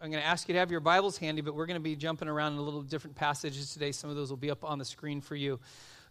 I'm going to ask you to have your Bibles handy, but we're going to be jumping around in a little different passages today. Some of those will be up on the screen for you.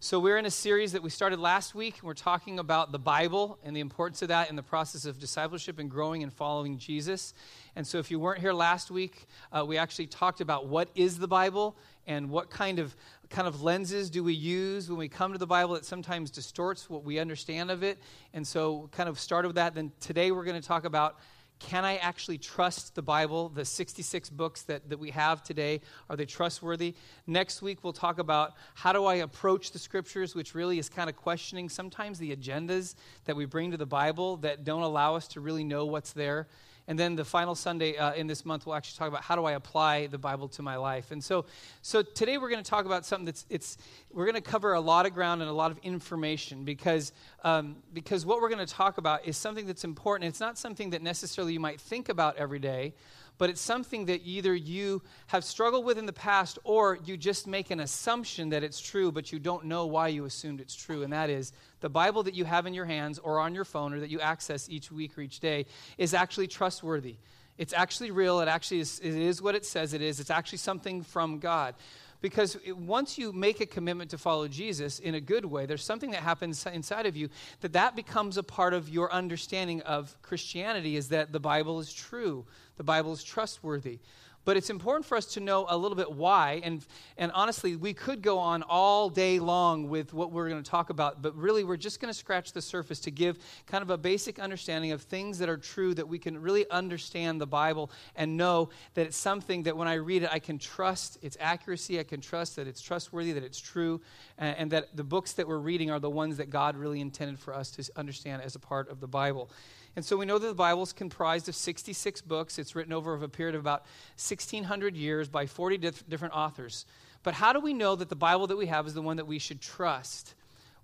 So, we're in a series that we started last week. and We're talking about the Bible and the importance of that in the process of discipleship and growing and following Jesus. And so, if you weren't here last week, uh, we actually talked about what is the Bible and what kind of kind of lenses do we use when we come to the Bible that sometimes distorts what we understand of it. And so, kind of started with that. Then today, we're going to talk about can I actually trust the Bible, the 66 books that, that we have today? Are they trustworthy? Next week, we'll talk about how do I approach the scriptures, which really is kind of questioning sometimes the agendas that we bring to the Bible that don't allow us to really know what's there. And then the final Sunday uh, in this month, we'll actually talk about how do I apply the Bible to my life. And so, so today we're going to talk about something that's it's we're going to cover a lot of ground and a lot of information because um, because what we're going to talk about is something that's important. It's not something that necessarily you might think about every day, but it's something that either you have struggled with in the past or you just make an assumption that it's true, but you don't know why you assumed it's true. And that is the Bible that you have in your hands or on your phone or that you access each week or each day is actually trustworthy. It's actually real. It actually is, it is what it says it is. It's actually something from God. Because once you make a commitment to follow Jesus in a good way, there's something that happens inside of you that that becomes a part of your understanding of Christianity is that the Bible is true, the Bible is trustworthy. But it's important for us to know a little bit why. And, and honestly, we could go on all day long with what we're going to talk about, but really, we're just going to scratch the surface to give kind of a basic understanding of things that are true that we can really understand the Bible and know that it's something that when I read it, I can trust its accuracy, I can trust that it's trustworthy, that it's true, and, and that the books that we're reading are the ones that God really intended for us to understand as a part of the Bible. And so we know that the Bible is comprised of 66 books. It's written over a period of about 1,600 years by 40 different authors. But how do we know that the Bible that we have is the one that we should trust?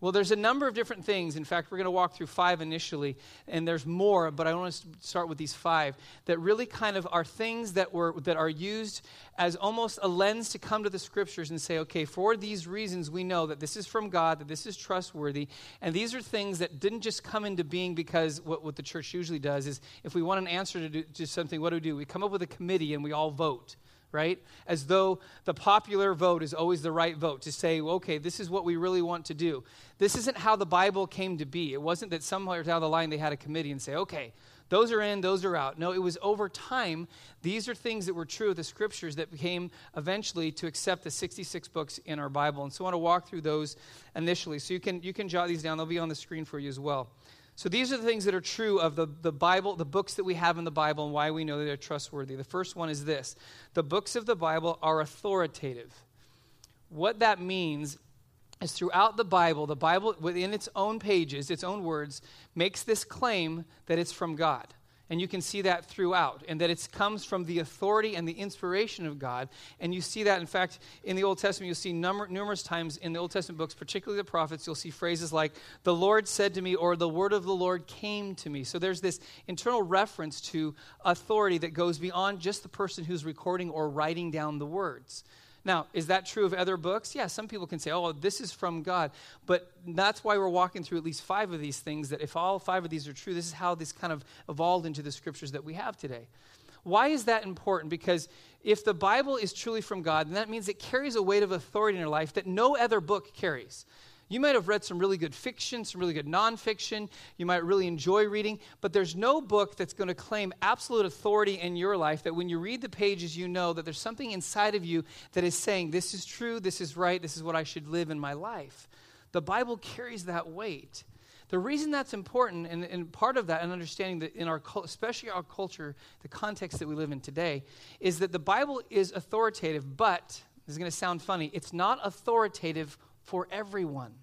Well, there's a number of different things. In fact, we're going to walk through five initially, and there's more, but I want to start with these five that really kind of are things that, were, that are used as almost a lens to come to the scriptures and say, okay, for these reasons, we know that this is from God, that this is trustworthy, and these are things that didn't just come into being because what, what the church usually does is if we want an answer to, do, to something, what do we do? We come up with a committee and we all vote right? As though the popular vote is always the right vote to say, okay, this is what we really want to do. This isn't how the Bible came to be. It wasn't that somewhere down the line they had a committee and say, okay, those are in, those are out. No, it was over time. These are things that were true of the scriptures that became eventually to accept the 66 books in our Bible. And so I want to walk through those initially. So you can, you can jot these down, they'll be on the screen for you as well. So these are the things that are true of the, the Bible, the books that we have in the Bible, and why we know that they're trustworthy. The first one is this the books of the Bible are authoritative. What that means is throughout the Bible, the Bible, within its own pages, its own words, makes this claim that it's from God. And you can see that throughout, and that it comes from the authority and the inspiration of God. And you see that, in fact, in the Old Testament, you'll see numerous times in the Old Testament books, particularly the prophets, you'll see phrases like, the Lord said to me, or the word of the Lord came to me. So there's this internal reference to authority that goes beyond just the person who's recording or writing down the words. Now, is that true of other books? Yeah, some people can say, oh, this is from God. But that's why we're walking through at least five of these things, that if all five of these are true, this is how this kind of evolved into the scriptures that we have today. Why is that important? Because if the Bible is truly from God, then that means it carries a weight of authority in your life that no other book carries. You might have read some really good fiction, some really good nonfiction. You might really enjoy reading, but there's no book that's going to claim absolute authority in your life that when you read the pages, you know that there's something inside of you that is saying, This is true, this is right, this is what I should live in my life. The Bible carries that weight. The reason that's important, and, and, part of that, and understanding that in our, especially our culture, the context that we live in today, is that the Bible is authoritative, but this is going to sound funny. It's not authoritative for everyone.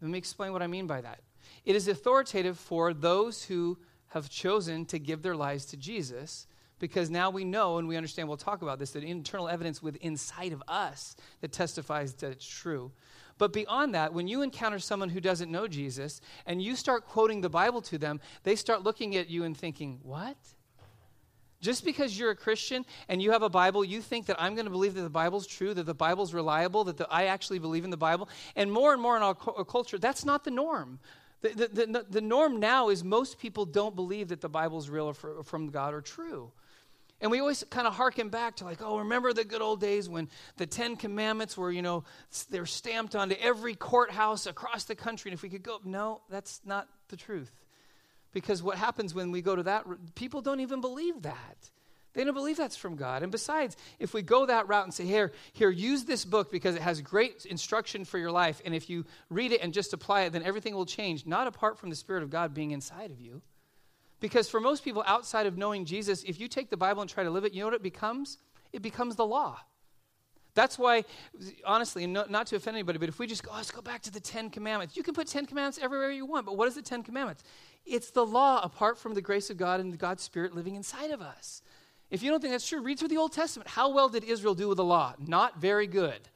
Let me explain what I mean by that. It is authoritative for those who have chosen to give their lives to Jesus because now we know and we understand, we'll talk about this, that internal evidence within inside of us that testifies that it's true. But beyond that, when you encounter someone who doesn't know Jesus and you start quoting the Bible to them, they start looking at you and thinking, What? Just because you're a Christian and you have a Bible, you think that I'm going to believe that the Bible's true, that the Bible's reliable, that the, I actually believe in the Bible. And more and more in our, our uh, culture, that's not the norm. The, the, the, the, norm now is most people don't believe that the Bible's real or for, from God or true. And we always kind of harken back to like, oh, remember the good old days when the Ten Commandments were, you know, they're stamped onto every courthouse across the country. And if we could go, no, that's not the truth. Because what happens when we go to that, people don't even believe that. They don't believe that's from God. And besides, if we go that route and say, here, here, use this book because it has great instruction for your life, and if you read it and just apply it, then everything will change, not apart from the Spirit of God being inside of you. Because for most people outside of knowing Jesus, if you take the Bible and try to live it, you know what it becomes? It becomes the law. That's why, honestly, no, not to offend anybody, but if we just go, oh, let's go back to the Ten Commandments. You can put Ten Commandments everywhere you want, but what is the Ten Commandments? It's the law apart from the grace of God and God's Spirit living inside of us. If you don't think that's true, read through the Old Testament. How well did Israel do with the law? Not very good.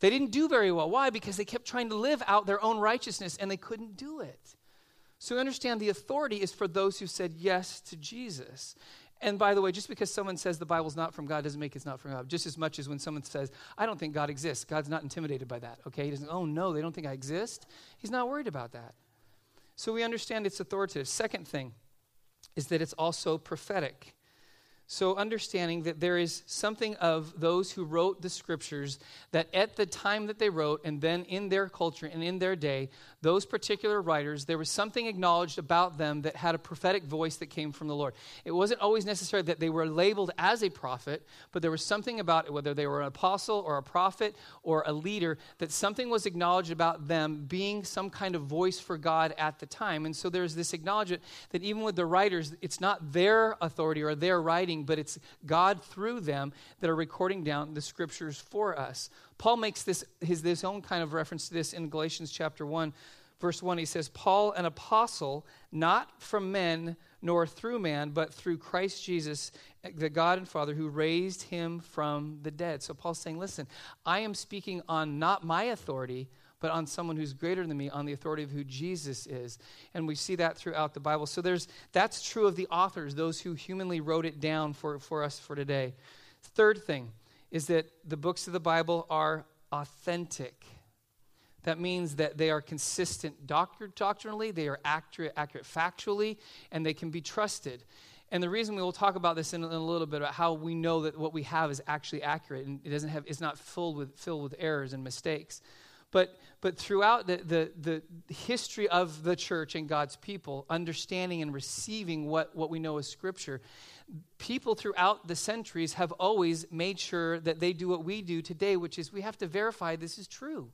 They didn't do very well. Why? Because they kept trying to live out their own righteousness and they couldn't do it. So understand the authority is for those who said yes to Jesus. And by the way, just because someone says the Bible's not from God doesn't make it's not from God. Just as much as when someone says, I don't think God exists. God's not intimidated by that. Okay? He doesn't, oh no, they don't think I exist. He's not worried about that. So we understand it's authoritative. Second thing is that it's also prophetic. So, understanding that there is something of those who wrote the scriptures that at the time that they wrote, and then in their culture and in their day, those particular writers, there was something acknowledged about them that had a prophetic voice that came from the Lord. It wasn't always necessary that they were labeled as a prophet, but there was something about it, whether they were an apostle or a prophet or a leader, that something was acknowledged about them being some kind of voice for God at the time. And so there's this acknowledgement that even with the writers, it's not their authority or their writing writing, but it's God through them that are recording down the scriptures for us. Paul makes this his this own kind of reference to this in Galatians chapter 1 verse 1 he says Paul an apostle not from men nor through man but through Christ Jesus the God and Father who raised him from the dead. So Paul's saying listen I am speaking on not my authority but on someone who's greater than me, on the authority of who Jesus is. And we see that throughout the Bible. So there's that's true of the authors, those who humanly wrote it down for, for us for today. Third thing is that the books of the Bible are authentic. That means that they are consistent doctrinally, they are accurate, accurate factually, and they can be trusted. And the reason we will talk about this in, in, a little bit about how we know that what we have is actually accurate and it doesn't have it's not filled with filled with errors and mistakes. But, but throughout the, the, the history of the church and God's people, understanding and receiving what, what we know as Scripture, people throughout the centuries have always made sure that they do what we do today, which is we have to verify this is true.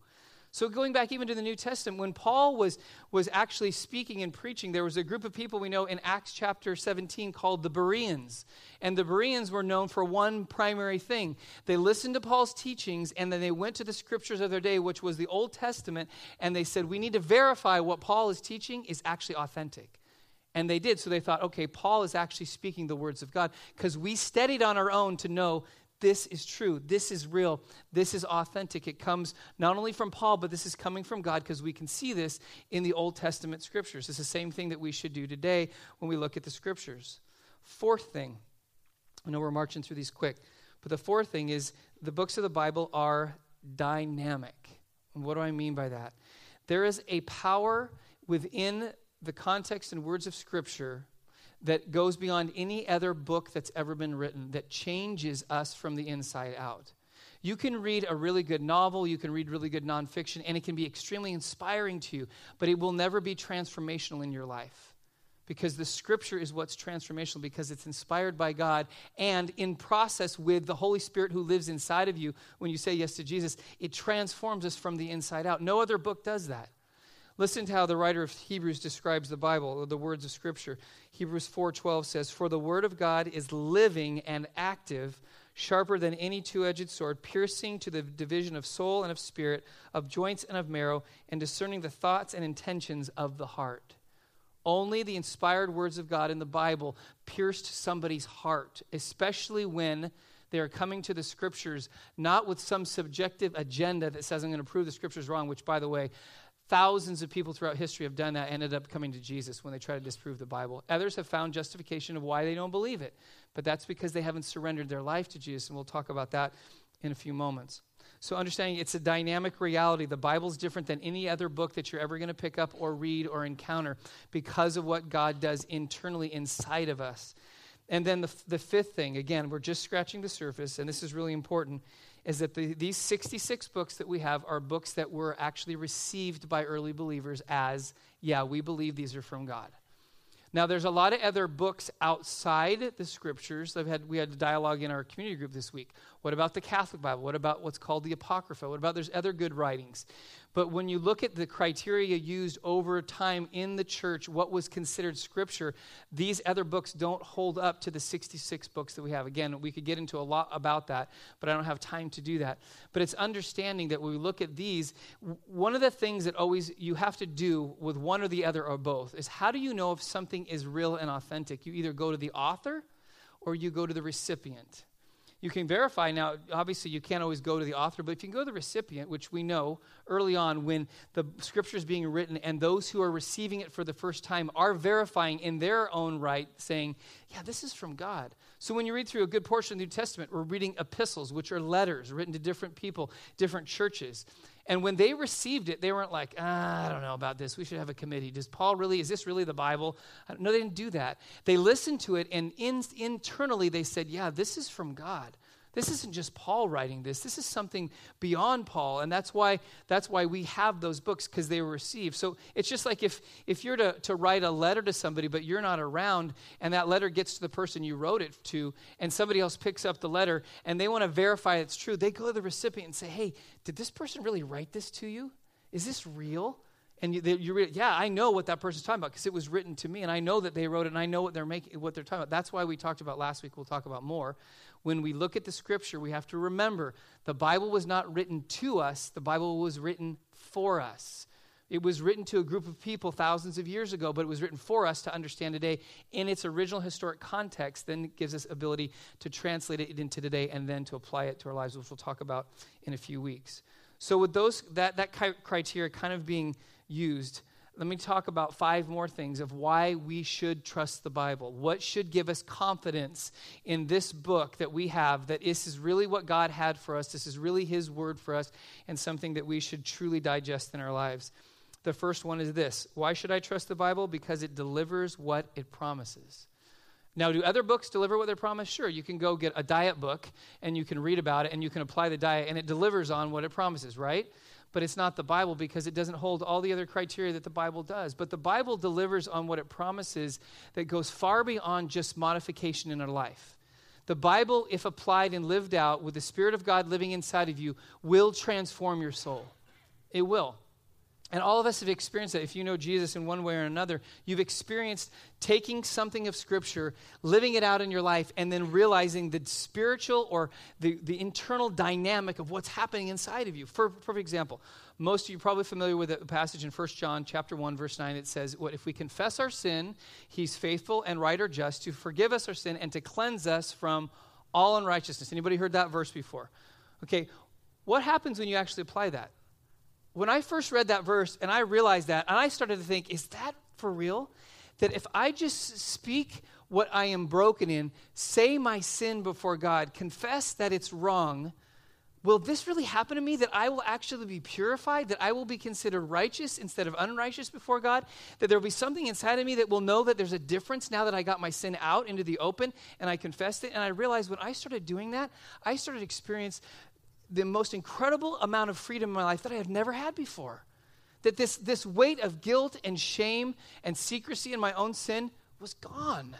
So, going back even to the New Testament, when Paul was, was actually speaking and preaching, there was a group of people we know in Acts chapter 17 called the Bereans. And the Bereans were known for one primary thing they listened to Paul's teachings, and then they went to the scriptures of their day, which was the Old Testament, and they said, We need to verify what Paul is teaching is actually authentic. And they did. So they thought, okay, Paul is actually speaking the words of God because we studied on our own to know this is true. This is real. This is authentic. It comes not only from Paul, but this is coming from God because we can see this in the Old Testament scriptures. It's the same thing that we should do today when we look at the scriptures. Fourth thing, I know we're marching through these quick, but the fourth thing is the books of the Bible are dynamic. And what do I mean by that? There is a power within the context and words of Scripture that goes beyond any other book that's ever been written, that changes us from the inside out. You can read a really good novel, you can read really good nonfiction, and it can be extremely inspiring to you, but it will never be transformational in your life. Because the scripture is what's transformational because it's inspired by God and in process with the Holy Spirit who lives inside of you when you say yes to Jesus, it transforms us from the inside out. No other book does that. Listen to how the writer of Hebrews describes the Bible, the words of Scripture. Hebrews 4:12 says, "For the word of God is living and active, sharper than any two-edged sword, piercing to the division of soul and of spirit, of joints and of marrow, and discerning the thoughts and intentions of the heart." Only the inspired words of God in the Bible pierced somebody's heart, especially when they are coming to the scriptures not with some subjective agenda that says, I'm going to prove the scriptures wrong, which, by the way, Thousands of people throughout history have done that, ended up coming to Jesus when they try to disprove the Bible. Others have found justification of why they don't believe it, but that's because they haven't surrendered their life to Jesus, and we'll talk about that in a few moments. So, understanding it's a dynamic reality. The Bible's different than any other book that you're ever going to pick up or read or encounter because of what God does internally inside of us. And then the, the fifth thing, again, we're just scratching the surface, and this is really important, is that the, these 66 books that we have are books that were actually received by early believers as, yeah, we believe these are from God. Now, there's a lot of other books outside the scriptures. I've had, we had a dialogue in our community group this week. What about the Catholic Bible? What about what's called the Apocrypha? What about there's other good writings? But when you look at the criteria used over time in the church, what was considered scripture, these other books don't hold up to the 66 books that we have. Again, we could get into a lot about that, but I don't have time to do that. But it's understanding that when we look at these, one of the things that always you have to do with one or the other or both is how do you know if something is real and authentic? You either go to the author or you go to the recipient you can verify. Now obviously you can't always go to the author but if you can go to the recipient which we know early on when the scripture is being written and those who are receiving it for the first time are verifying in their own right saying yeah this is from god. So when you read through a good portion of the new testament we're reading epistles which are letters written to different people different churches and when they received it, they weren't like, ah, I don't know about this. We should have a committee. Does Paul really, is this really the Bible? No, they didn't do that. They listened to it, and in, internally they said, yeah, this is from God. This isn't just Paul writing this. This is something beyond Paul, and that's why that's why we have those books because they were received. So it's just like if if you're to, to write a letter to somebody, but you're not around, and that letter gets to the person you wrote it to, and somebody else picks up the letter and they want to verify it's true, they go to the recipient and say, "Hey, did this person really write this to you? Is this real?" And you, you read, yeah, I know what that person's talking about because it was written to me, and I know that they wrote it, and I know what they're making, what they're talking about. That's why we talked about last week. We'll talk about more. When we look at the Scripture, we have to remember the Bible was not written to us; the Bible was written for us. It was written to a group of people thousands of years ago, but it was written for us to understand today in its original historic context. Then it gives us ability to translate it into today and then to apply it to our lives, which we'll talk about in a few weeks. So, with those that that criteria kind of being used, let me talk about five more things of why we should trust the Bible. What should give us confidence in this book that we have that this is really what God had for us, this is really His word for us, and something that we should truly digest in our lives. The first one is this Why should I trust the Bible? Because it delivers what it promises. Now, do other books deliver what they promise? Sure. You can go get a diet book and you can read about it and you can apply the diet and it delivers on what it promises, right? But it's not the Bible because it doesn't hold all the other criteria that the Bible does. But the Bible delivers on what it promises that goes far beyond just modification in our life. The Bible, if applied and lived out with the Spirit of God living inside of you, will transform your soul. It will. And all of us have experienced that. If you know Jesus in one way or another, you've experienced taking something of Scripture, living it out in your life, and then realizing the spiritual or the, the internal dynamic of what's happening inside of you. For, for example, most of you are probably familiar with a passage in 1 John chapter 1, verse 9. It says, What if we confess our sin, he's faithful and right or just to forgive us our sin and to cleanse us from all unrighteousness. Anybody heard that verse before? Okay, what happens when you actually apply that? When I first read that verse and I realized that, and I started to think, is that for real? That if I just speak what I am broken in, say my sin before God, confess that it's wrong, will this really happen to me? That I will actually be purified? That I will be considered righteous instead of unrighteous before God? That there will be something inside of me that will know that there's a difference now that I got my sin out into the open and I confessed it? And I realized when I started doing that, I started experience the most incredible amount of freedom in my life that I have never had before. That this, this weight of guilt and shame and secrecy in my own sin was gone.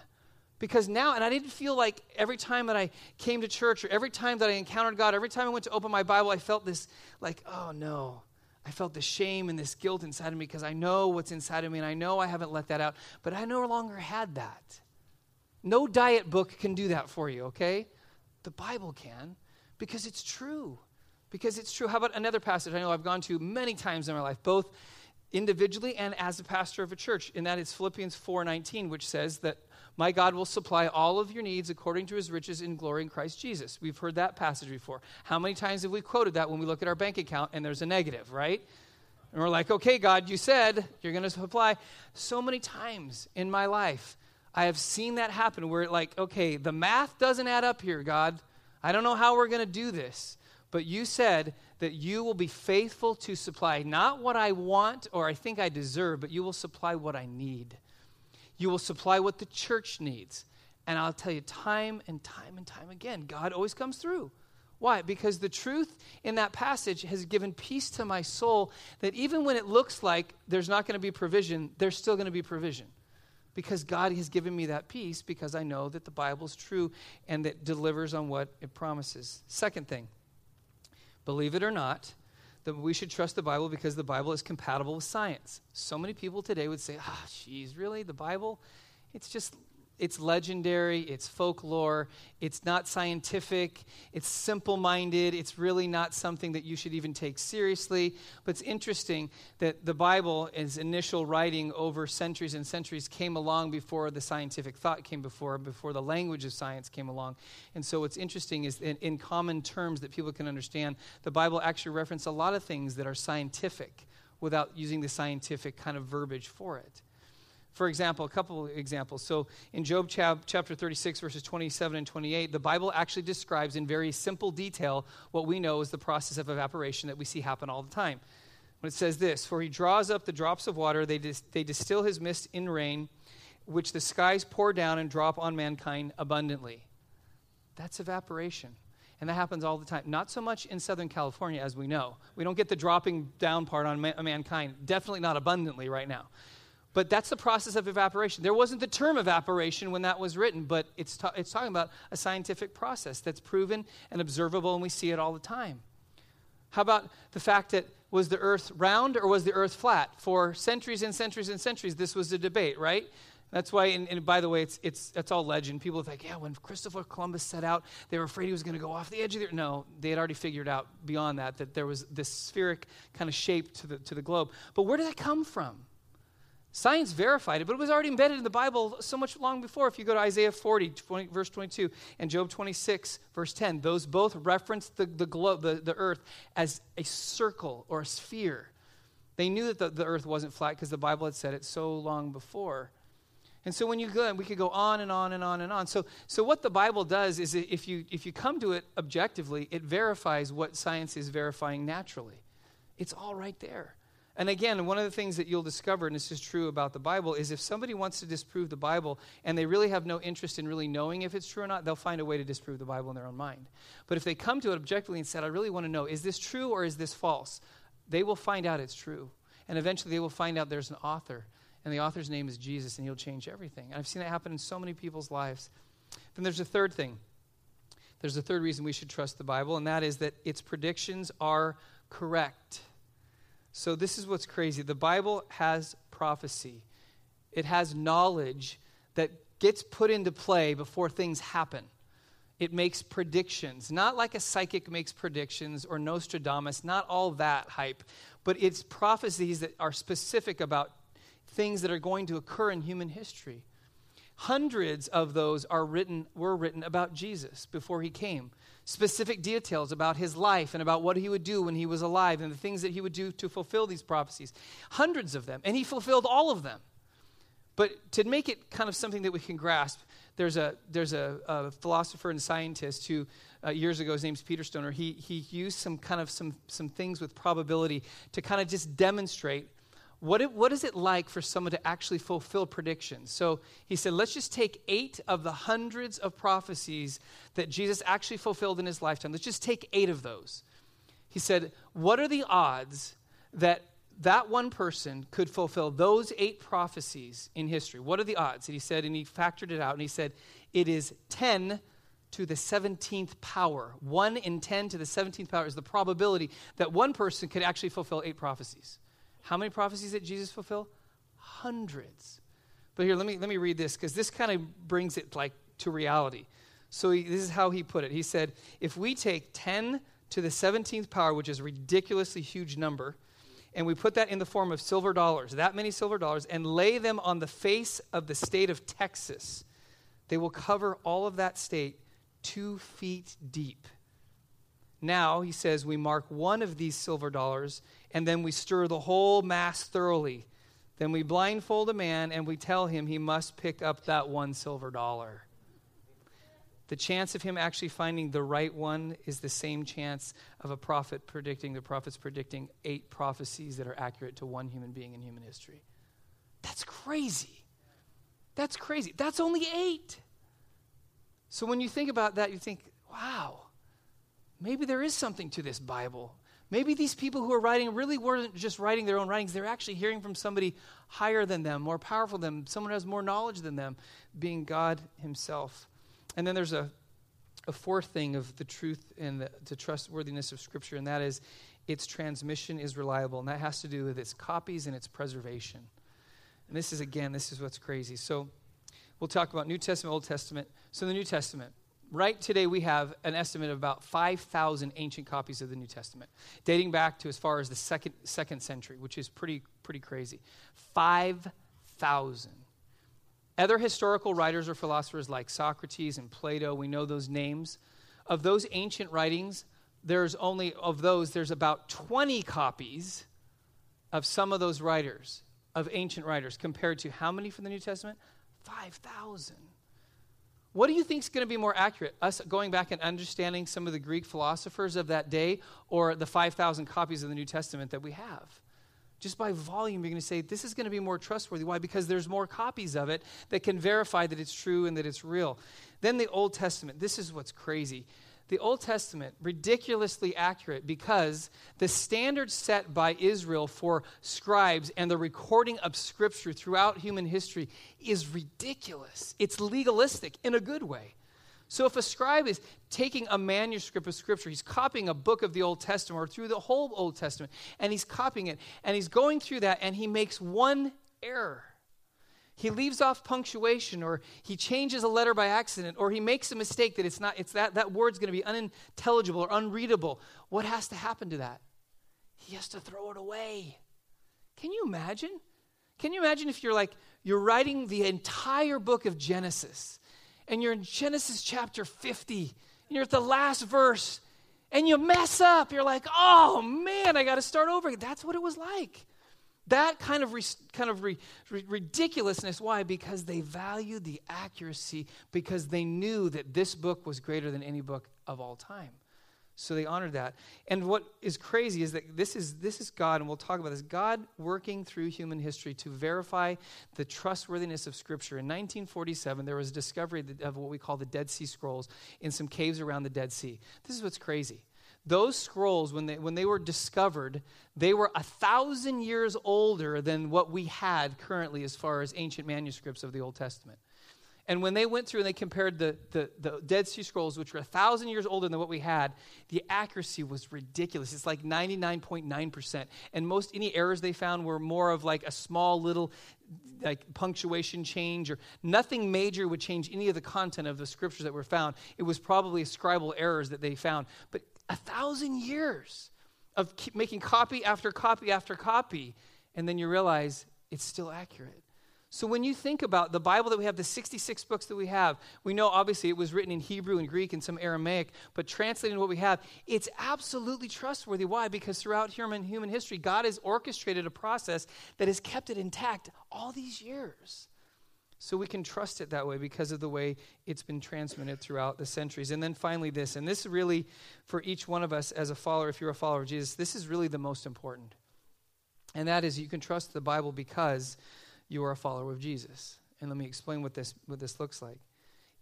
Because now, and I didn't feel like every time that I came to church or every time that I encountered God, every time I went to open my Bible, I felt this like, oh no. I felt the shame and this guilt inside of me because I know what's inside of me and I know I haven't let that out, but I no longer had that. No diet book can do that for you, okay? The Bible can. Because it's true. Because it's true. How about another passage I know I've gone to many times in my life, both individually and as a pastor of a church, and that is Philippians 4:19, which says that my God will supply all of your needs according to his riches in glory in Christ Jesus. We've heard that passage before. How many times have we quoted that when we look at our bank account and there's a negative, right? And we're like, okay, God, you said you're going to supply. So many times in my life, I have seen that happen where, like, okay, the math doesn't add up here, God. I don't know how we're going to do this, but you said that you will be faithful to supply not what I want or I think I deserve, but you will supply what I need. You will supply what the church needs. And I'll tell you, time and time and time again, God always comes through. Why? Because the truth in that passage has given peace to my soul that even when it looks like there's not going to be provision, there's still going to be provision. Because God has given me that peace because I know that the Bible is true and that delivers on what it promises. Second thing, believe it or not, that we should trust the Bible because the Bible is compatible with science. So many people today would say, ah, geez, really? The Bible? It's just it's legendary, it's folklore, it's not scientific, it's simple minded, it's really not something that you should even take seriously. But it's interesting that the Bible, its initial writing over centuries and centuries, came along before the scientific thought came before, before the language of science came along. And so what's interesting is in, in common terms that people can understand, the Bible actually references a lot of things that are scientific without using the scientific kind of verbiage for it. For example, a couple examples. So in Job chapter 36, verses 27 and 28, the Bible actually describes in very simple detail what we know is the process of evaporation that we see happen all the time. When it says this, For he draws up the drops of water, they, dis- they distill his mist in rain, which the skies pour down and drop on mankind abundantly. That's evaporation. And that happens all the time. Not so much in Southern California, as we know. We don't get the dropping down part on ma- mankind. Definitely not abundantly right now. But that's the process of evaporation. There wasn't the term evaporation when that was written, but it's, ta- it's talking about a scientific process that's proven and observable, and we see it all the time. How about the fact that was the earth round or was the earth flat? For centuries and centuries and centuries, this was a debate, right? That's why, and, and, by the way, it's, it's, it's all legend. People think, yeah, when Christopher Columbus set out, they were afraid he was going to go off the edge of the No, they had already figured out beyond that that there was this spheric kind of shape to the, to the globe. But where did that come from? Science verified it, but it was already embedded in the Bible so much long before. If you go to Isaiah 40, 20, verse 22, and Job 26, verse 10, those both reference the, the, globe, the, the earth as a circle or a sphere. They knew that the, the earth wasn't flat because the Bible had said it so long before. And so when you go, and we could go on and on and on and on. So, so what the Bible does is if you, if you come to it objectively, it verifies what science is verifying naturally. It's all right there. And again, one of the things that you'll discover, and this is true about the Bible, is if somebody wants to disprove the Bible and they really have no interest in really knowing if it's true or not, they'll find a way to disprove the Bible in their own mind. But if they come to it objectively and said, I really want to know, is this true or is this false? They will find out it's true. And eventually they will find out there's an author. And the author's name is Jesus, and he'll change everything. And I've seen that happen in so many people's lives. Then there's a third thing. There's a third reason we should trust the Bible, and that is that its predictions are correct. So, this is what's crazy. The Bible has prophecy, it has knowledge that gets put into play before things happen. It makes predictions, not like a psychic makes predictions or Nostradamus, not all that hype, but it's prophecies that are specific about things that are going to occur in human history. Hundreds of those are written, were written about Jesus before he came specific details about his life and about what he would do when he was alive and the things that he would do to fulfill these prophecies. Hundreds of them. And he fulfilled all of them. But to make it kind of something that we can grasp, there's a, there's a, a philosopher and scientist who uh, years ago, his name's Peter Stoner, he, he used some kind of some, some things with probability to kind of just demonstrate what, it, what is it like for someone to actually fulfill predictions? So he said, let's just take eight of the hundreds of prophecies that Jesus actually fulfilled in his lifetime. Let's just take eight of those. He said, what are the odds that that one person could fulfill those eight prophecies in history? What are the odds? And he said, and he factored it out, and he said, it is 10 to the 17th power. 1 in 10 to the 17th power is the probability that one person could actually fulfill eight prophecies. How many prophecies did Jesus fulfill? Hundreds. But here, let me, let me read this because this kind of brings it like to reality. So he, this is how he put it. He said, if we take 10 to the 17th power, which is a ridiculously huge number, and we put that in the form of silver dollars, that many silver dollars, and lay them on the face of the state of Texas, they will cover all of that state two feet deep. Now, he says, we mark one of these silver dollars and then we stir the whole mass thoroughly. Then we blindfold a man and we tell him he must pick up that one silver dollar. The chance of him actually finding the right one is the same chance of a prophet predicting, the prophet's predicting eight prophecies that are accurate to one human being in human history. That's crazy. That's crazy. That's only eight. So when you think about that, you think, wow, maybe there is something to this Bible. Maybe these people who are writing really weren't just writing their own writings, they're actually hearing from somebody higher than them, more powerful than them, someone who has more knowledge than them, being God Himself. And then there's a, a fourth thing of the truth and the, the trustworthiness of Scripture, and that is its transmission is reliable. And that has to do with its copies and its preservation. And this is, again, this is what's crazy. So we'll talk about New Testament, Old Testament. So the New Testament right today we have an estimate of about 5,000 ancient copies of the New Testament, dating back to as far as the second, second century, which is pretty, pretty crazy. 5,000. Other historical writers or philosophers like Socrates and Plato, we know those names. Of those ancient writings, there's only, of those, there's about 20 copies of some of those writers, of ancient writers, compared to how many from the New Testament? 5,000. What do you think is going to be more accurate? Us going back and understanding some of the Greek philosophers of that day or the 5,000 copies of the New Testament that we have? Just by volume, you're going to say this is going to be more trustworthy. Why? Because there's more copies of it that can verify that it's true and that it's real. Then the Old Testament. This is what's crazy the Old Testament ridiculously accurate because the standard set by Israel for scribes and the recording of scripture throughout human history is ridiculous. It's legalistic in a good way. So if a scribe is taking a manuscript of scripture, he's copying a book of the Old Testament or through the whole Old Testament, and he's copying it, and he's going through that, and he makes one error he leaves off punctuation or he changes a letter by accident or he makes a mistake that it's not it's that that word's going to be unintelligible or unreadable. What has to happen to that? He has to throw it away. Can you imagine? Can you imagine if you're like you're writing the entire book of genesis and you're in genesis chapter 50 and you're at the last verse and you mess up. You're like oh man i got to start over that's what it was like that kind of, re, kind of re, re, ridiculousness. Why? Because they valued the accuracy, because they knew that this book was greater than any book of all time. So they honored that. And what is crazy is that this is, this is God, and we'll talk about this God working through human history to verify the trustworthiness of Scripture. In 1947, there was a discovery of what we call the Dead Sea Scrolls in some caves around the Dead Sea. This is what's crazy. Those scrolls, when they, when they were discovered, they were a thousand years older than what we had currently as far as ancient manuscripts of the Old Testament. And when they went through and they compared the, the, the, Dead Sea Scrolls, which were a thousand years older than what we had, the accuracy was ridiculous. It's like 99.9%. And most any errors they found were more of like a small little like punctuation change or nothing major would change any of the content of the scriptures that were found. It was probably scribal errors that they found. But a thousand years of making copy after copy after copy, and then you realize it's still accurate. So when you think about the Bible that we have, the 66 books that we have, we know obviously it was written in Hebrew and Greek and some Aramaic, but translating what we have, it's absolutely trustworthy. Why? Because throughout human, human history, God has orchestrated a process that has kept it intact all these years. So we can trust it that way because of the way it's been transmitted throughout the centuries. And then finally, this, and this really, for each one of us as a follower, if you're a follower of Jesus, this is really the most important. And that is you can trust the Bible because you are a follower of Jesus. And let me explain what this, what this looks like.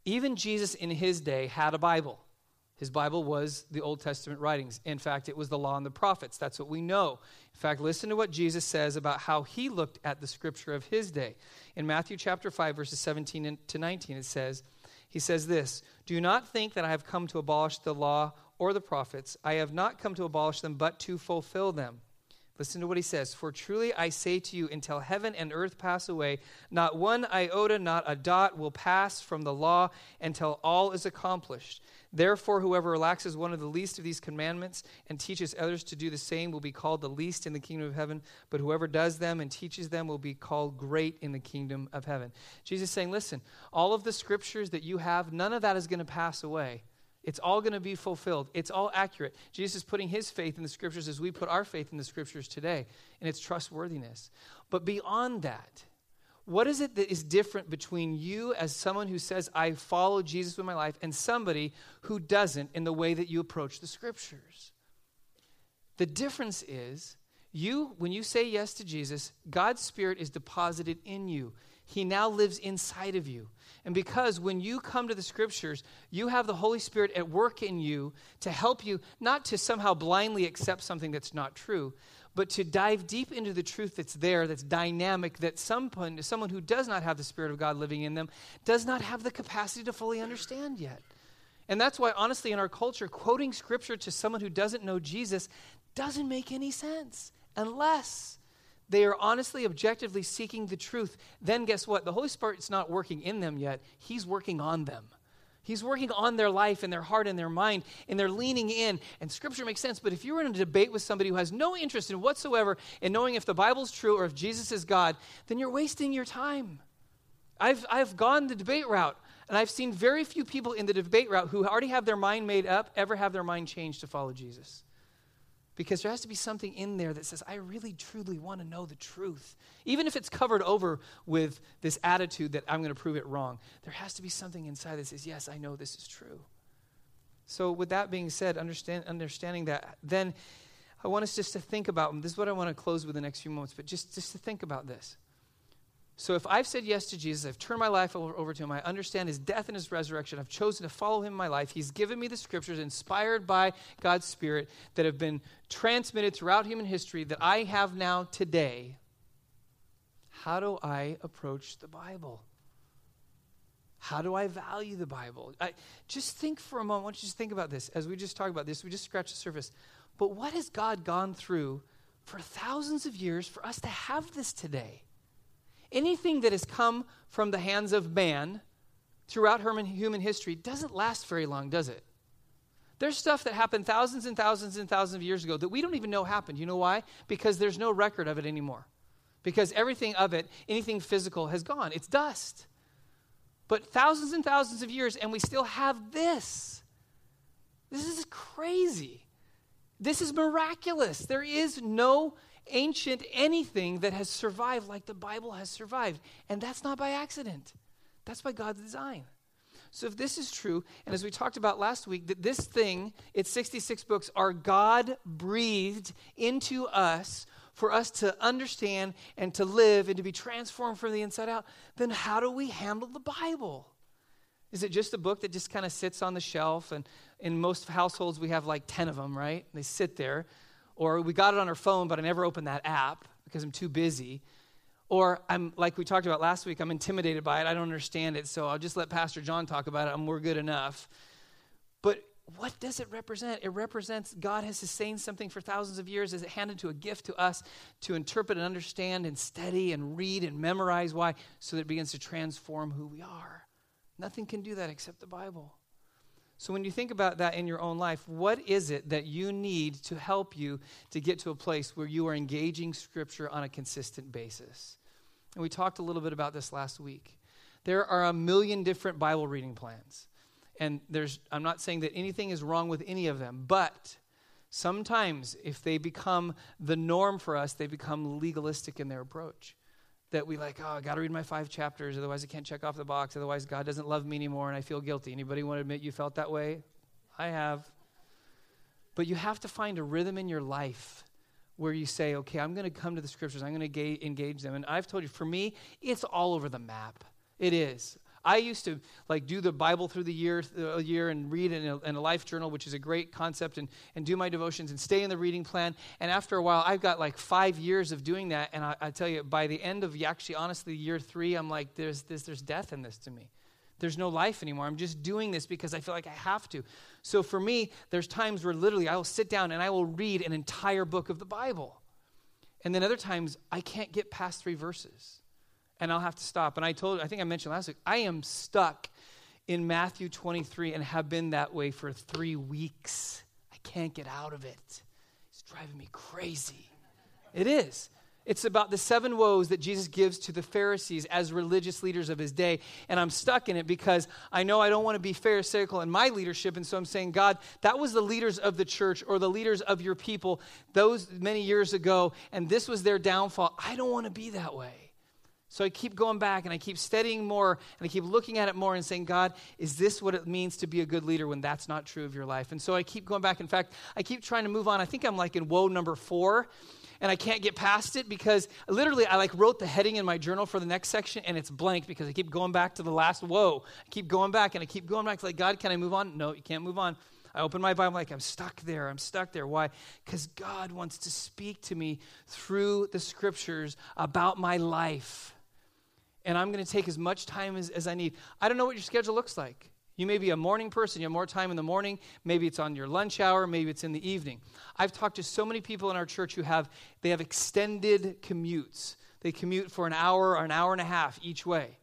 Even Jesus in his day had a Bible. His Bible was the Old Testament writings. In fact, it was the law and the prophets. That's what we know. In fact, listen to what Jesus says about how he looked at the scripture of his day. In Matthew chapter 5, verses 17 to 19, it says, He says this Do not think that I have come to abolish the law or the prophets. I have not come to abolish them, but to fulfill them. Listen to what he says. For truly I say to you, until heaven and earth pass away, not one iota, not a dot will pass from the law until all is accomplished. Therefore, whoever relaxes one of the least of these commandments and teaches others to do the same will be called the least in the kingdom of heaven. But whoever does them and teaches them will be called great in the kingdom of heaven. Jesus saying, listen, all of the scriptures that you have, none of that is going to pass away. It's all going to be fulfilled. It's all accurate. Jesus is putting his faith in the scriptures as we put our faith in the scriptures today, and its trustworthiness. But beyond that, what is it that is different between you as someone who says, I follow Jesus with my life, and somebody who doesn't in the way that you approach the scriptures? The difference is, you, when you say yes to Jesus, God's Spirit is deposited in you. He now lives inside of you. And because when you come to the scriptures, you have the Holy Spirit at work in you to help you not to somehow blindly accept something that's not true, but to dive deep into the truth that's there, that's dynamic, that someone, someone who does not have the Spirit of God living in them does not have the capacity to fully understand yet. And that's why, honestly, in our culture, quoting scripture to someone who doesn't know Jesus doesn't make any sense unless they are honestly, objectively seeking the truth. Then, guess what? The Holy Spirit's not working in them yet, He's working on them. He's working on their life and their heart and their mind, and they're leaning in. And scripture makes sense. But if you're in a debate with somebody who has no interest in whatsoever in knowing if the Bible's true or if Jesus is God, then you're wasting your time. I've, I've gone the debate route, and I've seen very few people in the debate route who already have their mind made up ever have their mind changed to follow Jesus. Because there has to be something in there that says, I really truly want to know the truth. Even if it's covered over with this attitude that I'm going to prove it wrong, there has to be something inside that says, Yes, I know this is true. So, with that being said, understand, understanding that, then I want us just to think about, this is what I want to close with the next few moments, but just, just to think about this. So if I've said yes to Jesus, I've turned my life over, to him, I understand his death and his resurrection, I've chosen to follow him in my life, he's given me the scriptures inspired by God's Spirit that have been transmitted throughout human history that I have now today. How do I approach the Bible? How do I value the Bible? I, just think for a moment. I want you to just think about this. As we just talked about this, we just scratched the surface. But what has God gone through for thousands of years for us to have this today? Anything that has come from the hands of man throughout human history doesn't last very long, does it? There's stuff that happened thousands and thousands and thousands of years ago that we don't even know happened. You know why? Because there's no record of it anymore. Because everything of it, anything physical, has gone. It's dust. But thousands and thousands of years, and we still have this. This is crazy. This is miraculous. There is no ancient anything that has survived like the Bible has survived. And that's not by accident, that's by God's design. So, if this is true, and as we talked about last week, that this thing, its 66 books, are God breathed into us for us to understand and to live and to be transformed from the inside out, then how do we handle the Bible? Is it just a book that just kind of sits on the shelf? And in most households, we have like 10 of them, right? They sit there. Or we got it on our phone, but I never opened that app because I'm too busy. Or I'm like we talked about last week, I'm intimidated by it. I don't understand it, so I'll just let Pastor John talk about it and we're good enough. But what does it represent? It represents God has sustained something for thousands of years is it handed to a gift to us to interpret and understand and study and read and memorize. Why? So that it begins to transform who we are. Nothing can do that except the Bible. So, when you think about that in your own life, what is it that you need to help you to get to a place where you are engaging Scripture on a consistent basis? And we talked a little bit about this last week. There are a million different Bible reading plans. And there's, I'm not saying that anything is wrong with any of them, but sometimes if they become the norm for us, they become legalistic in their approach that we like, oh, I got to read my five chapters, otherwise I can't check off the box. Otherwise, God doesn't love me anymore, and I feel guilty. Anybody want to admit you felt that way? I have. But you have to find a rhythm in your life where you say, okay, I'm going to come to the scriptures, I'm going to engage them. And I've told you, for me, it's all over the map. It is. I used to like do the Bible through the year, year and read in a, in a, life journal, which is a great concept, and, and do my devotions and stay in the reading plan. And after a while, I've got like five years of doing that. And I, I tell you, by the end of actually, honestly, year three, I'm like, there's, this, there's death in this to me. There's no life anymore. I'm just doing this because I feel like I have to. So for me, there's times where literally I will sit down and I will read an entire book of the Bible. And then other times I can't get past three verses and I'll have to stop. And I told, I think I mentioned last week, I am stuck in Matthew 23 and have been that way for three weeks. I can't get out of it. It's driving me crazy. It is. It's about the seven woes that Jesus gives to the Pharisees as religious leaders of his day. And I'm stuck in it because I know I don't want to be Pharisaical in my leadership. And so I'm saying, God, that was the leaders of the church or the leaders of your people those many years ago, and this was their downfall. I don't want to be that way. So I keep going back and I keep studying more and I keep looking at it more and saying, God, is this what it means to be a good leader when that's not true of your life? And so I keep going back. In fact, I keep trying to move on. I think I'm like in woe number four and I can't get past it because literally I like wrote the heading in my journal for the next section and it's blank because I keep going back to the last woe. I keep going back and I keep going back. It's like, God, can I move on? No, you can't move on. I open my Bible, I'm like, I'm stuck there. I'm stuck there. Why? Because God wants to speak to me through the scriptures about my life. And I'm going to take as much time as, as I need. I don't know what your schedule looks like. You may be a morning person, you have more time in the morning. Maybe it's on your lunch hour, maybe it's in the evening. I've talked to so many people in our church who have they have extended commutes. They commute for an hour or an hour and a half each way.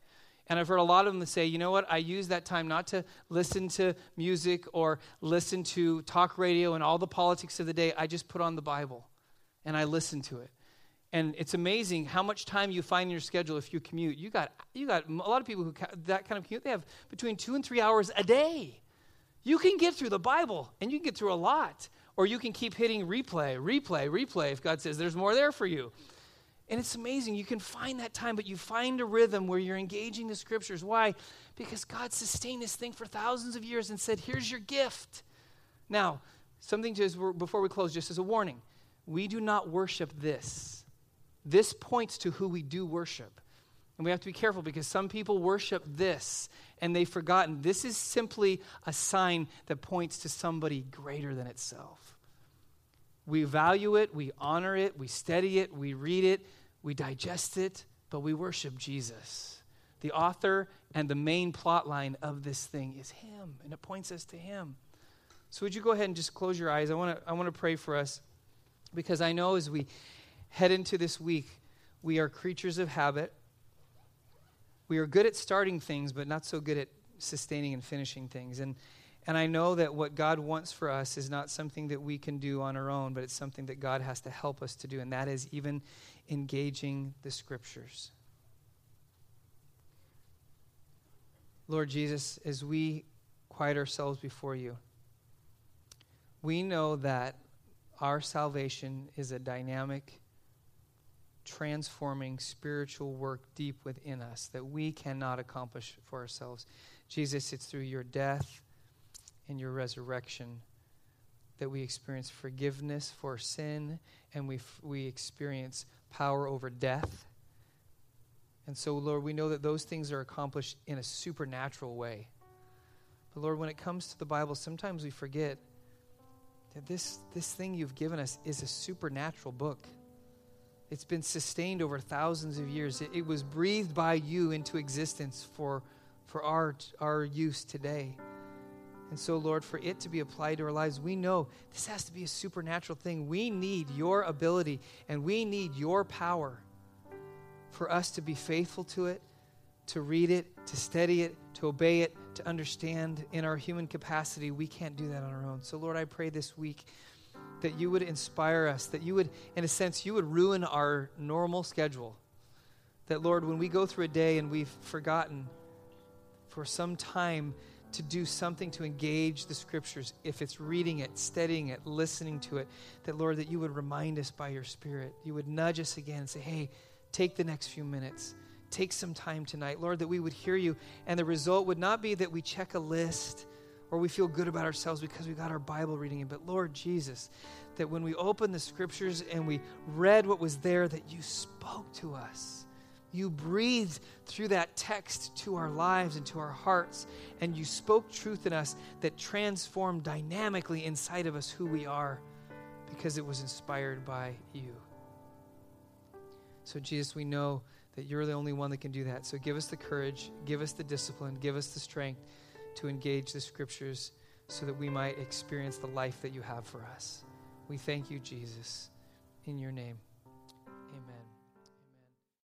And I've heard a lot of them say, you know what, I use that time not to listen to music or listen to talk radio and all the politics of the day. I just put on the Bible and I listen to it. And it's amazing how much time you find in your schedule if you commute. You got, you got a lot of people who that kind of commute, they have between two and three hours a day. You can get through the Bible and you can get through a lot. Or you can keep hitting replay, replay, replay if God says there's more there for you. And it's amazing. You can find that time, but you find a rhythm where you're engaging the scriptures. Why? Because God sustained this thing for thousands of years and said, here's your gift. Now, something just before we close, just as a warning we do not worship this. This points to who we do worship. And we have to be careful because some people worship this and they've forgotten this is simply a sign that points to somebody greater than itself. We value it, we honor it, we study it, we read it, we digest it, but we worship Jesus. The author and the main plot line of this thing is Him, and it points us to Him. So, would you go ahead and just close your eyes? I want to I want to pray for us because I know as we head into this week, we are creatures of habit. We are good at starting things, but not so good at sustaining and finishing things. And and I know that what God wants for us is not something that we can do on our own, but it's something that God has to help us to do, and that is even engaging the scriptures. Lord Jesus, as we quiet ourselves before you, we know that our salvation is a dynamic, transforming spiritual work deep within us that we cannot accomplish for ourselves. Jesus, it's through your death and your resurrection that we experience forgiveness for sin and we, f- we experience power over death. And so, Lord, we know that those things are accomplished in a supernatural way. But, Lord, when it comes to the Bible, sometimes we forget that this, this thing you've given us is a supernatural book. It's been sustained over thousands of years. It, it was breathed by you into existence for, for our, our use today. And so, Lord, for it to be applied to our lives, we know this has to be a supernatural thing. We need your ability and we need your power for us to be faithful to it, to read it, to study it, to obey it, to understand in our human capacity. We can't do that on our own. So, Lord, I pray this week that you would inspire us, that you would, in a sense, you would ruin our normal schedule. That, Lord, when we go through a day and we've forgotten for some time, to do something to engage the scriptures, if it's reading it, studying it, listening to it, that Lord, that you would remind us by your Spirit. You would nudge us again and say, hey, take the next few minutes. Take some time tonight. Lord, that we would hear you. And the result would not be that we check a list or we feel good about ourselves because we got our Bible reading in, but Lord Jesus, that when we opened the scriptures and we read what was there, that you spoke to us you breathed through that text to our lives and to our hearts, and you spoke truth in us that transformed dynamically inside of us who we are because it was inspired by you. So, Jesus, we know that you're the only one that can do that. So, give us the courage, give us the discipline, give us the strength to engage the scriptures so that we might experience the life that you have for us. We thank you, Jesus. In your name, amen.